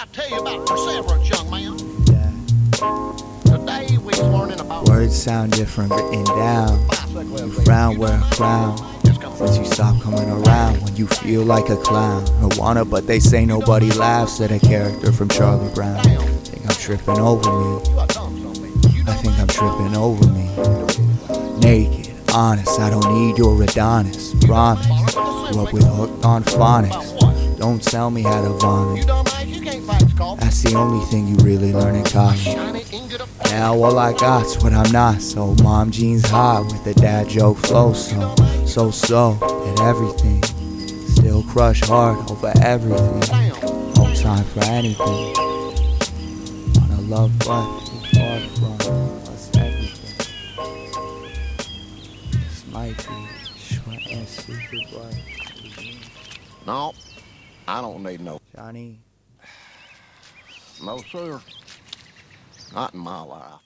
I tell you about perseverance, young man? Yeah. Today we was learning about Words sound different written down. You frown, wear a crown. Since you stop coming around when you feel like a clown. Or wanna, but they say nobody laughs at a character from Charlie Brown. I think I'm tripping over me. You are dumb, son, man. You I think I'm tripping over me. Naked, honest, I don't need your Adonis. Promise. Grew up with hooked on phonics. Don't tell me how to vomit. That's the only thing you really learn in college. Shiny ingot of Now all I got's what I'm not. So mom jeans hot with the dad joke flow. So so so at everything. Still crush hard over everything. No time for anything. Wanna love but too far from us everything. This might be short and stupid, but No, I don't need no. Johnny. No, sir. Not in my life.